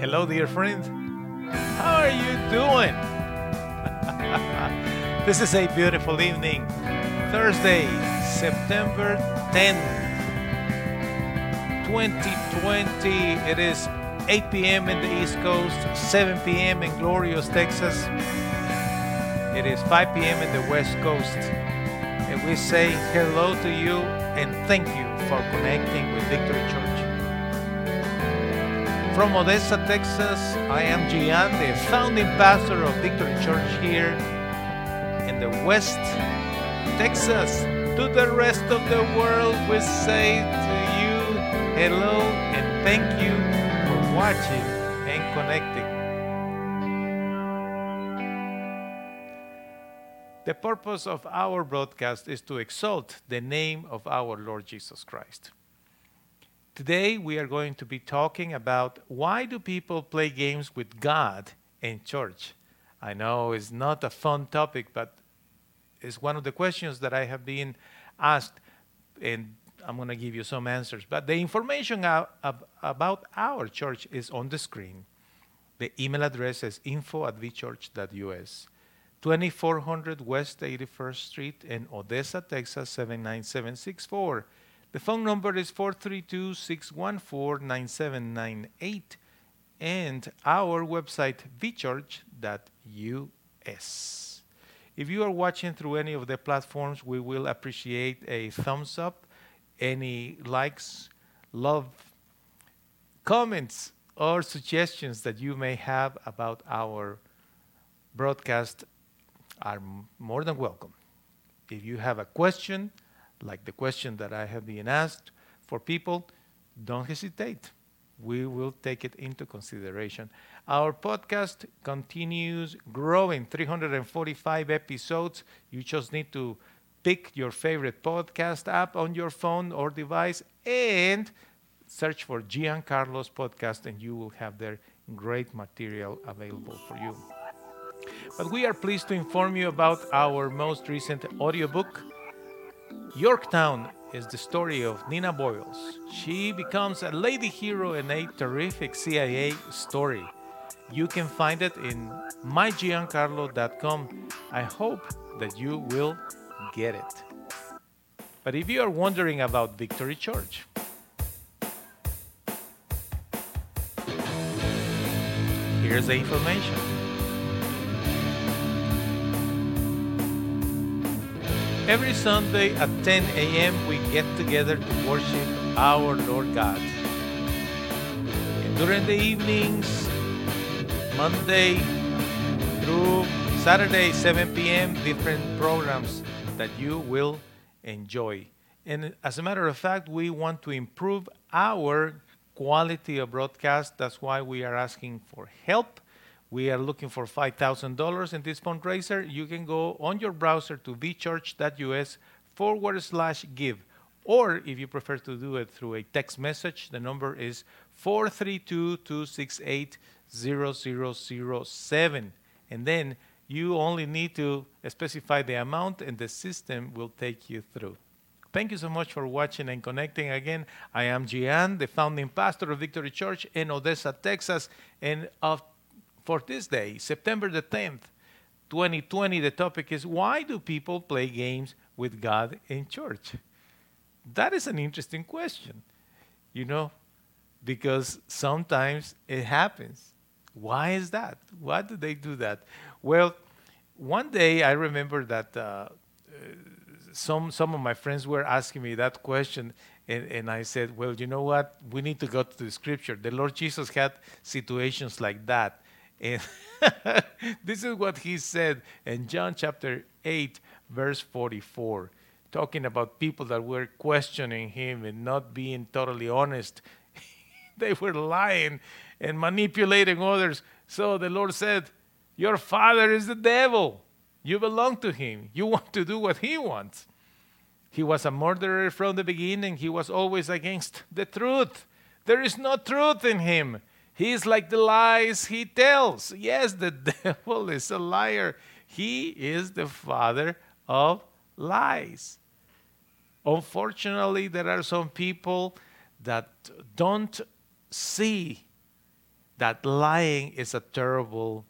Hello, dear friend. How are you doing? this is a beautiful evening, Thursday, September 10th, 2020. It is 8 p.m. in the East Coast, 7 p.m. in glorious Texas. It is 5 p.m. in the West Coast. And we say hello to you and thank you for connecting with Victory Church. From Odessa, Texas, I am Gian, the founding pastor of Victory Church here in the West Texas. To the rest of the world, we say to you hello and thank you for watching and connecting. The purpose of our broadcast is to exalt the name of our Lord Jesus Christ. Today we are going to be talking about why do people play games with God in church? I know it's not a fun topic, but it's one of the questions that I have been asked, and I'm going to give you some answers. But the information about our church is on the screen. The email address is info at vchurch.us. 2400 West 81st Street in Odessa, Texas 79764. The phone number is 432 614 9798 and our website vchurch.us. If you are watching through any of the platforms, we will appreciate a thumbs up, any likes, love, comments, or suggestions that you may have about our broadcast are more than welcome. If you have a question, like the question that I have been asked for people, don't hesitate. We will take it into consideration. Our podcast continues growing 345 episodes. You just need to pick your favorite podcast app on your phone or device and search for Giancarlo's podcast, and you will have their great material available for you. But we are pleased to inform you about our most recent audiobook. Yorktown is the story of Nina Boyles. She becomes a lady hero in a terrific CIA story. You can find it in mygiancarlo.com. I hope that you will get it. But if you are wondering about Victory Church, here's the information. Every Sunday at 10 a.m., we get together to worship our Lord God. And during the evenings, Monday through Saturday, 7 p.m., different programs that you will enjoy. And as a matter of fact, we want to improve our quality of broadcast. That's why we are asking for help we are looking for $5,000 in this fundraiser. You can go on your browser to vchurch.us forward slash give. Or if you prefer to do it through a text message, the number is 432 268 0007. And then you only need to specify the amount, and the system will take you through. Thank you so much for watching and connecting again. I am Gian, the founding pastor of Victory Church in Odessa, Texas. And of for this day, September the 10th, 2020, the topic is why do people play games with God in church? That is an interesting question, you know, because sometimes it happens. Why is that? Why do they do that? Well, one day I remember that uh, some some of my friends were asking me that question, and, and I said, well, you know what? We need to go to the scripture. The Lord Jesus had situations like that. And this is what he said in John chapter 8, verse 44, talking about people that were questioning him and not being totally honest. they were lying and manipulating others. So the Lord said, Your father is the devil. You belong to him. You want to do what he wants. He was a murderer from the beginning. He was always against the truth. There is no truth in him. He's like the lies he tells. Yes, the devil is a liar. He is the father of lies. Unfortunately, there are some people that don't see that lying is a terrible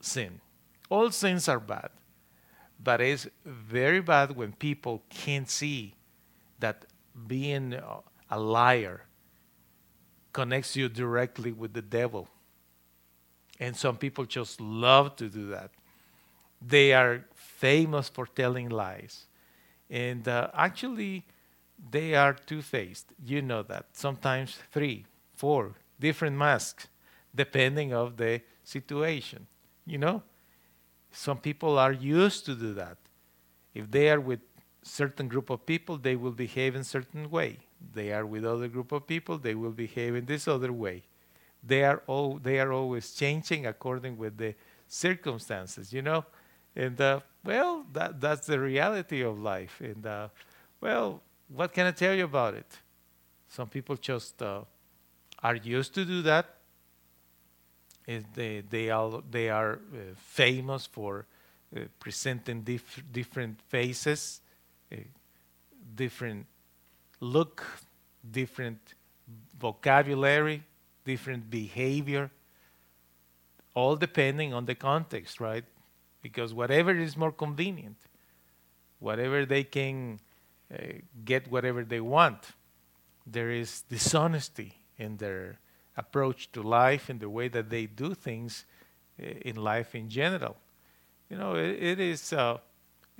sin. All sins are bad, but it's very bad when people can't see that being a liar connects you directly with the devil. And some people just love to do that. They are famous for telling lies. And uh, actually, they are two faced. You know that. Sometimes three, four different masks, depending of the situation. You know? Some people are used to do that. If they are with certain group of people, they will behave in certain way. They are with other group of people, they will behave in this other way. They are all they are always changing according with the circumstances, you know. And uh, well, that that's the reality of life. And uh, well, what can I tell you about it? Some people just uh, are used to do that. they they are they are uh, famous for uh, presenting dif- different faces, different look, different vocabulary, different behavior, all depending on the context, right? Because whatever is more convenient, whatever they can uh, get whatever they want, there is dishonesty in their approach to life and the way that they do things uh, in life in general. You know, it, it is uh,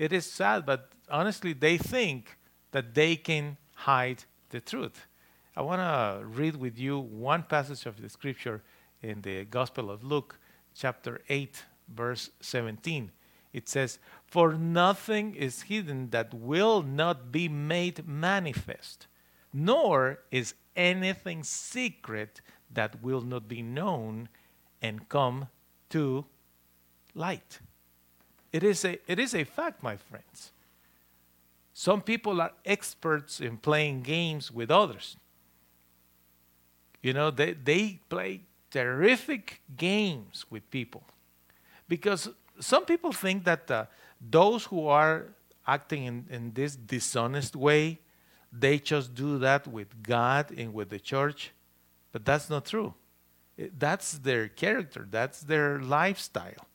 it is sad, but honestly, they think that they can hide the truth. I want to read with you one passage of the scripture in the Gospel of Luke, chapter 8, verse 17. It says, For nothing is hidden that will not be made manifest, nor is anything secret that will not be known and come to light. It is a, it is a fact, my friends. Some people are experts in playing games with others. You know, they, they play terrific games with people. Because some people think that uh, those who are acting in, in this dishonest way, they just do that with God and with the church. But that's not true. That's their character, that's their lifestyle.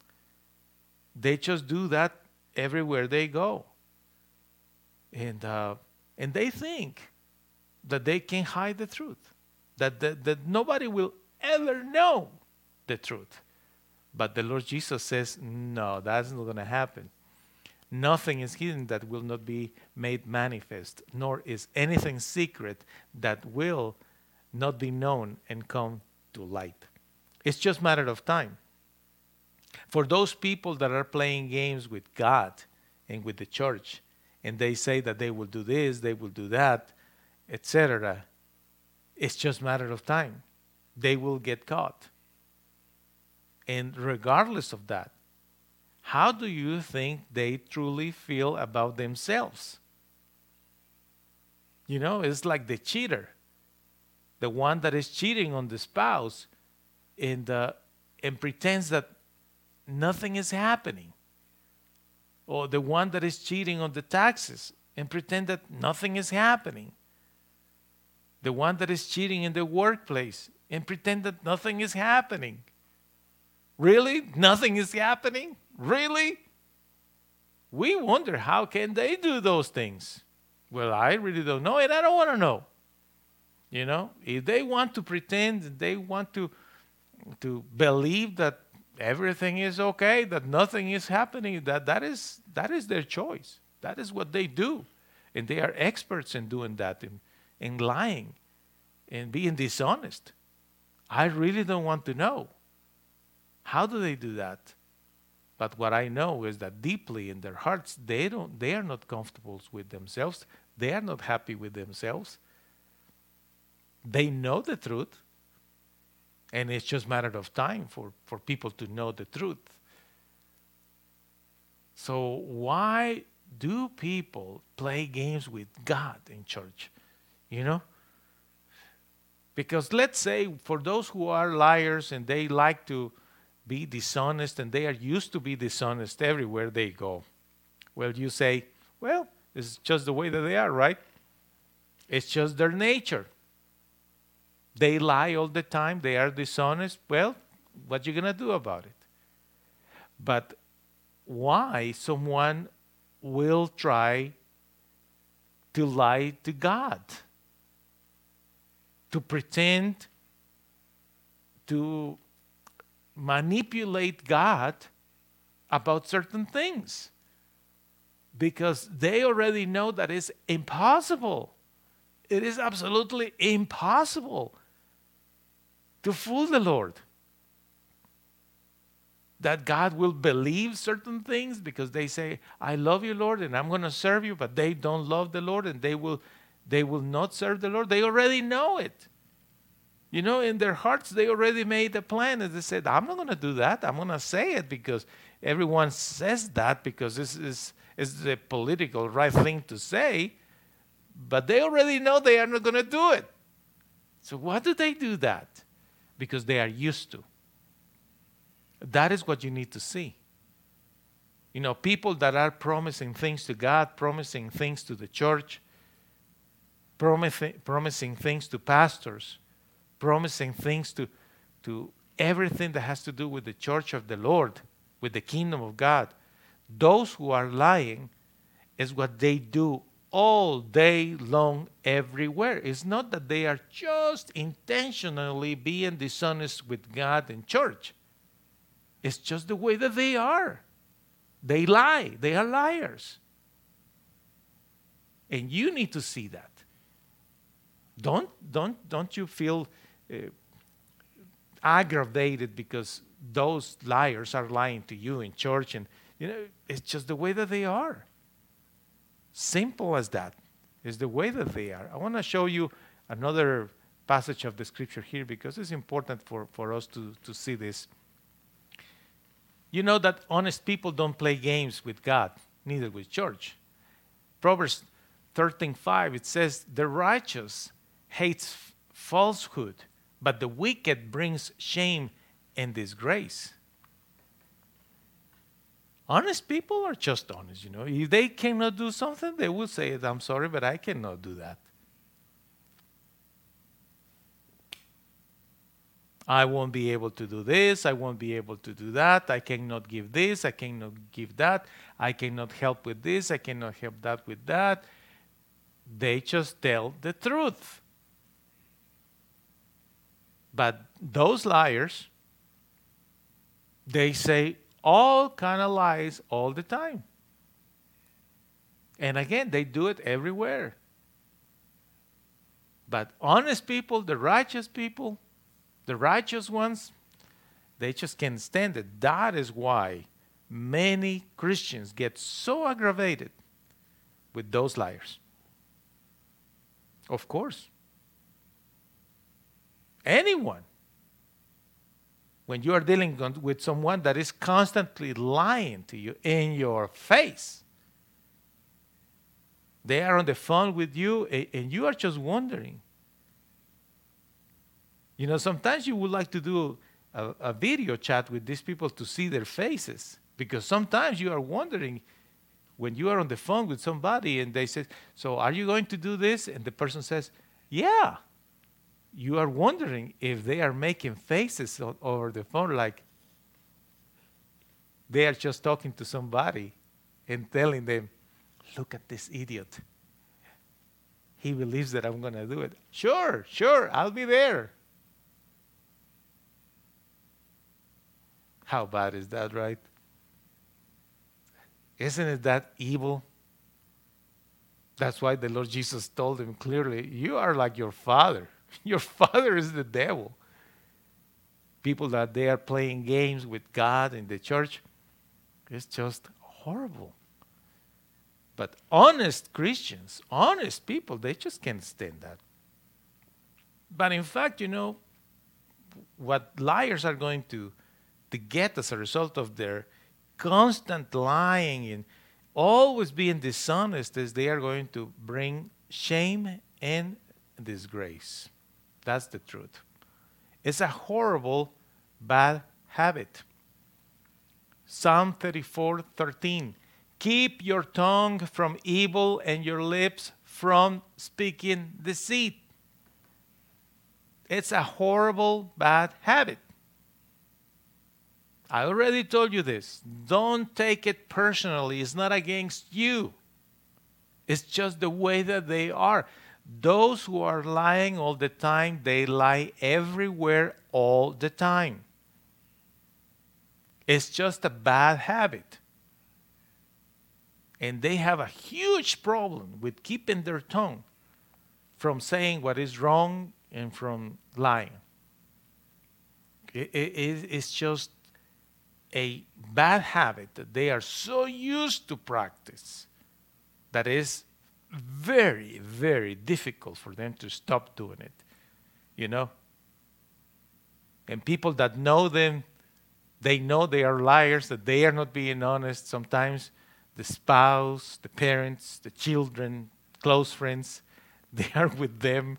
They just do that everywhere they go and uh, and they think that they can hide the truth, that, that that nobody will ever know the truth. But the Lord Jesus says, no, that's not going to happen. Nothing is hidden that will not be made manifest, nor is anything secret that will not be known and come to light. It's just a matter of time. For those people that are playing games with God and with the church, and they say that they will do this, they will do that, etc. It's just matter of time. They will get caught. And regardless of that, how do you think they truly feel about themselves? You know, it's like the cheater, the one that is cheating on the spouse and, uh, and pretends that nothing is happening or the one that is cheating on the taxes and pretend that nothing is happening. The one that is cheating in the workplace and pretend that nothing is happening. Really? Nothing is happening? Really? We wonder how can they do those things? Well, I really don't know and I don't want to know. You know, if they want to pretend, they want to to believe that everything is okay, that nothing is happening, that, that, is, that is their choice. That is what they do. And they are experts in doing that, in, in lying, in being dishonest. I really don't want to know. How do they do that? But what I know is that deeply in their hearts, they, don't, they are not comfortable with themselves. They are not happy with themselves. They know the truth, and it's just a matter of time for, for people to know the truth. So, why do people play games with God in church? You know? Because let's say for those who are liars and they like to be dishonest and they are used to be dishonest everywhere they go, well, you say, well, it's just the way that they are, right? It's just their nature. They lie all the time, they are dishonest. Well, what are you going to do about it? But why someone will try to lie to God? To pretend to manipulate God about certain things because they already know that it's impossible. It is absolutely impossible to fool the Lord. That God will believe certain things because they say, I love you, Lord, and I'm going to serve you, but they don't love the Lord and they will, they will not serve the Lord. They already know it. You know, in their hearts, they already made a plan and they said, I'm not going to do that. I'm going to say it because everyone says that because this is, is the political right thing to say. But they already know they are not going to do it. So, why do they do that? Because they are used to. That is what you need to see. You know, people that are promising things to God, promising things to the church, promising, promising things to pastors, promising things to, to everything that has to do with the church of the Lord, with the kingdom of God. Those who are lying is what they do all day long everywhere. It's not that they are just intentionally being dishonest with God and church. It's just the way that they are. They lie. They are liars. And you need to see that. Don't, don't, don't you feel uh, aggravated because those liars are lying to you in church and you know it's just the way that they are Simple as that is the way that they are. I want to show you another passage of the scripture here because it's important for, for us to, to see this. You know that honest people don't play games with God, neither with church. Proverbs 13:5 it says the righteous hates falsehood, but the wicked brings shame and disgrace honest people are just honest, you know. If they cannot do something, they will say, I'm sorry, but I cannot do that. I won't be able to do this, I won't be able to do that, I cannot give this, I cannot give that, I cannot help with this, I cannot help that with that. They just tell the truth. But those liars, they say, all kind of lies all the time. And again, they do it everywhere. But honest people, the righteous people, the righteous ones, they just can't stand it. That is why many Christians get so aggravated with those liars. Of course. Anyone when you are dealing with someone that is constantly lying to you in your face. They are on the phone with you, and you are just wondering. You know, sometimes you would like to do a, a video chat with these people to see their faces, because sometimes you are wondering when you are on the phone with somebody and they say, So, are you going to do this? And the person says, Yeah you are wondering if they are making faces over the phone like they are just talking to somebody and telling them, look at this idiot. He believes that I'm going to do it. Sure, sure, I'll be there. How bad is that, right? Isn't it that evil? That's why the Lord Jesus told him clearly, You are like your father. Your father is the devil. People that they are playing games with God in the church, it's just horrible. But honest Christians, honest people, they just can't stand that. But in fact, you know, what liars are going to, to get as a result of their constant lying and always being dishonest is they are going to bring shame and disgrace. That's the truth. It's a horrible, bad habit. Psalm 34 13. Keep your tongue from evil and your lips from speaking deceit. It's a horrible, bad habit. I already told you this. Don't take it personally. It's not against you, it's just the way that they are. Those who are lying all the time, they lie everywhere all the time. It's just a bad habit. And they have a huge problem with keeping their tongue from saying what is wrong and from lying. It, it, it's just a bad habit that they are so used to practice that is very, very difficult for them to stop doing it. You know? And people that know them, they know they are liars, that they are not being honest. Sometimes the spouse, the parents, the children, close friends, they are with them.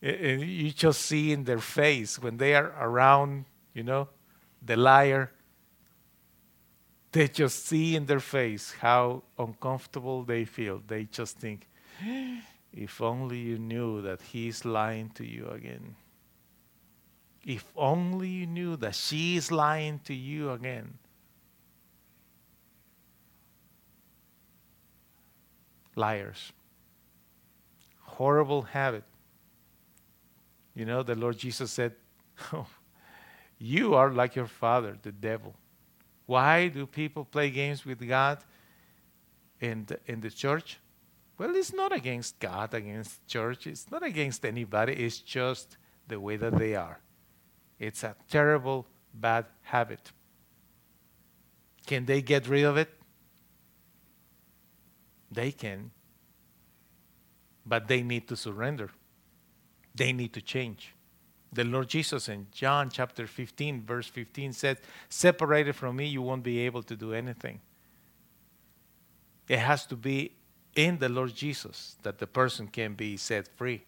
And you just see in their face when they are around, you know, the liar, they just see in their face how uncomfortable they feel. They just think, eh, if only you knew that he's lying to you again. If only you knew that she is lying to you again. Liars. Horrible habit. You know, the Lord Jesus said, You are like your father, the devil. Why do people play games with God in the, in the church? Well, it's not against God, against church. It's not against anybody. It's just the way that they are. It's a terrible, bad habit. Can they get rid of it? They can. But they need to surrender. They need to change. The Lord Jesus in John chapter 15, verse 15 says, Separated from me, you won't be able to do anything. It has to be in the Lord Jesus that the person can be set free.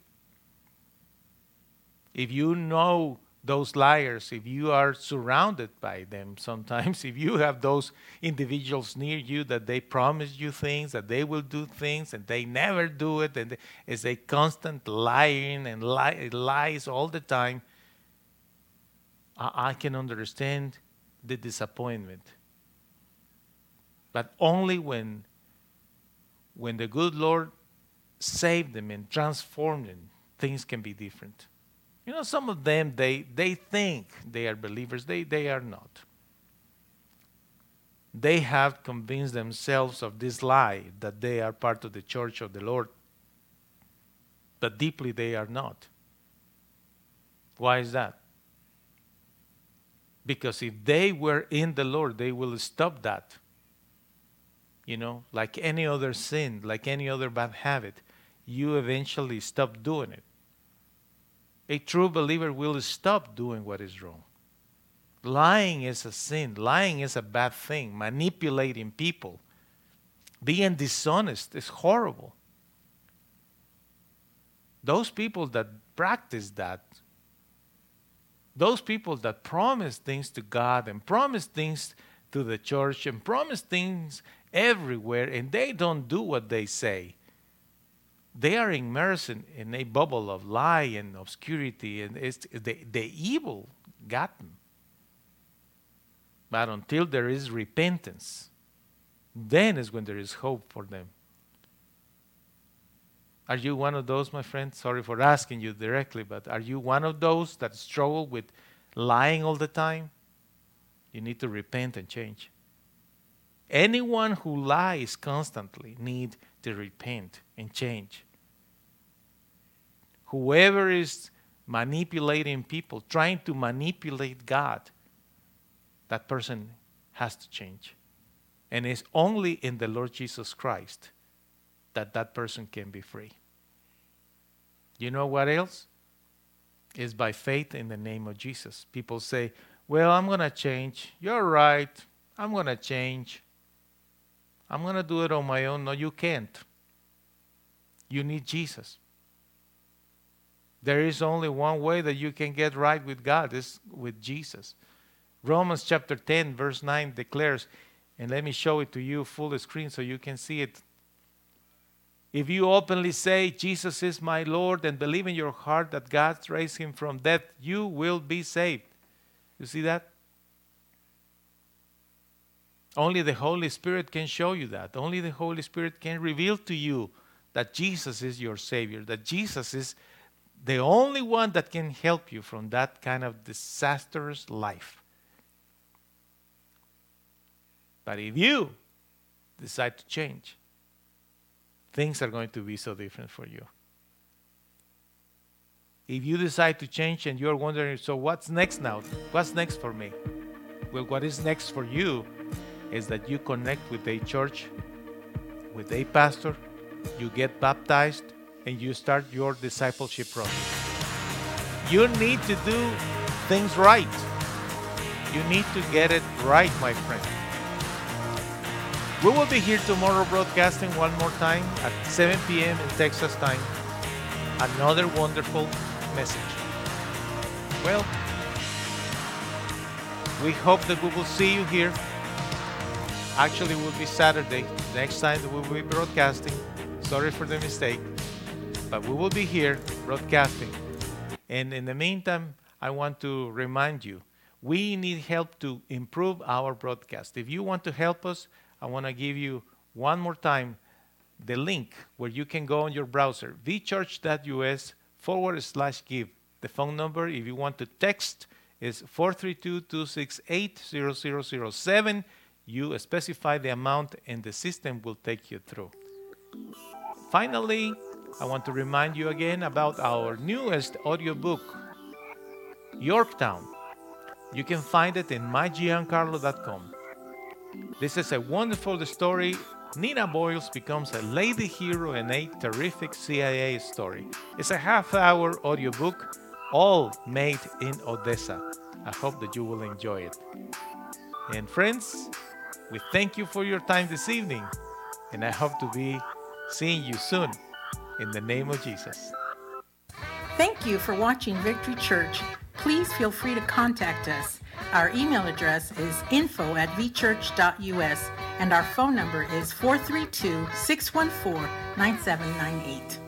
If you know those liars, if you are surrounded by them sometimes, if you have those individuals near you that they promise you things, that they will do things, and they never do it, and it's a constant lying and li- lies all the time, I-, I can understand the disappointment. But only when, when the good Lord saved them and transformed them, things can be different. You know, some of them, they, they think they are believers, they, they are not. They have convinced themselves of this lie that they are part of the church of the Lord, but deeply they are not. Why is that? Because if they were in the Lord, they will stop that. You know, like any other sin, like any other bad habit, you eventually stop doing it a true believer will stop doing what is wrong. Lying is a sin, lying is a bad thing, manipulating people, being dishonest is horrible. Those people that practice that, those people that promise things to God and promise things to the church and promise things everywhere and they don't do what they say, they are immersed in, in, a bubble of lie and obscurity, and the, the evil got them. But until there is repentance, then is when there is hope for them. Are you one of those, my friend? Sorry for asking you directly, but are you one of those that struggle with lying all the time? You need to repent and change. Anyone who lies constantly need to repent and change. Whoever is manipulating people, trying to manipulate God, that person has to change. And it's only in the Lord Jesus Christ that that person can be free. You know what else? Is by faith in the name of Jesus. People say, Well, I'm going to change. You're right. I'm going to change. I'm going to do it on my own. No, you can't. You need Jesus. There is only one way that you can get right with God is with Jesus. Romans chapter 10, verse 9 declares, and let me show it to you full screen so you can see it. If you openly say, Jesus is my Lord, and believe in your heart that God raised him from death, you will be saved. You see that? Only the Holy Spirit can show you that. Only the Holy Spirit can reveal to you that Jesus is your Savior, that Jesus is the only one that can help you from that kind of disastrous life. But if you decide to change, things are going to be so different for you. If you decide to change and you're wondering, so what's next now? What's next for me? Well, what is next for you is that you connect with a church, with a pastor, you get baptized, and you start your discipleship process. You need to do things right. You need to get it right, my friend. We will be here tomorrow broadcasting one more time at 7 p.m. in Texas time. Another wonderful message. Well, we hope that we will see you here. Actually, will be Saturday, next time we will be broadcasting. Sorry for the mistake but we will be here broadcasting. And in the meantime, I want to remind you we need help to improve our broadcast. If you want to help us, I want to give you one more time the link where you can go on your browser vchurch.us forward slash give. The phone number, if you want to text, is 432 268 0007. You specify the amount, and the system will take you through. Finally, I want to remind you again about our newest audiobook, Yorktown. You can find it in mygiancarlo.com. This is a wonderful story. Nina Boyles becomes a lady hero in a terrific CIA story. It's a half hour audiobook, all made in Odessa. I hope that you will enjoy it. And friends, we thank you for your time this evening, and I hope to be seeing you soon in the name of Jesus. Thank you for watching Victory Church. Please feel free to contact us. Our email address is info at vchurch.us and our phone number is 432 614 9798.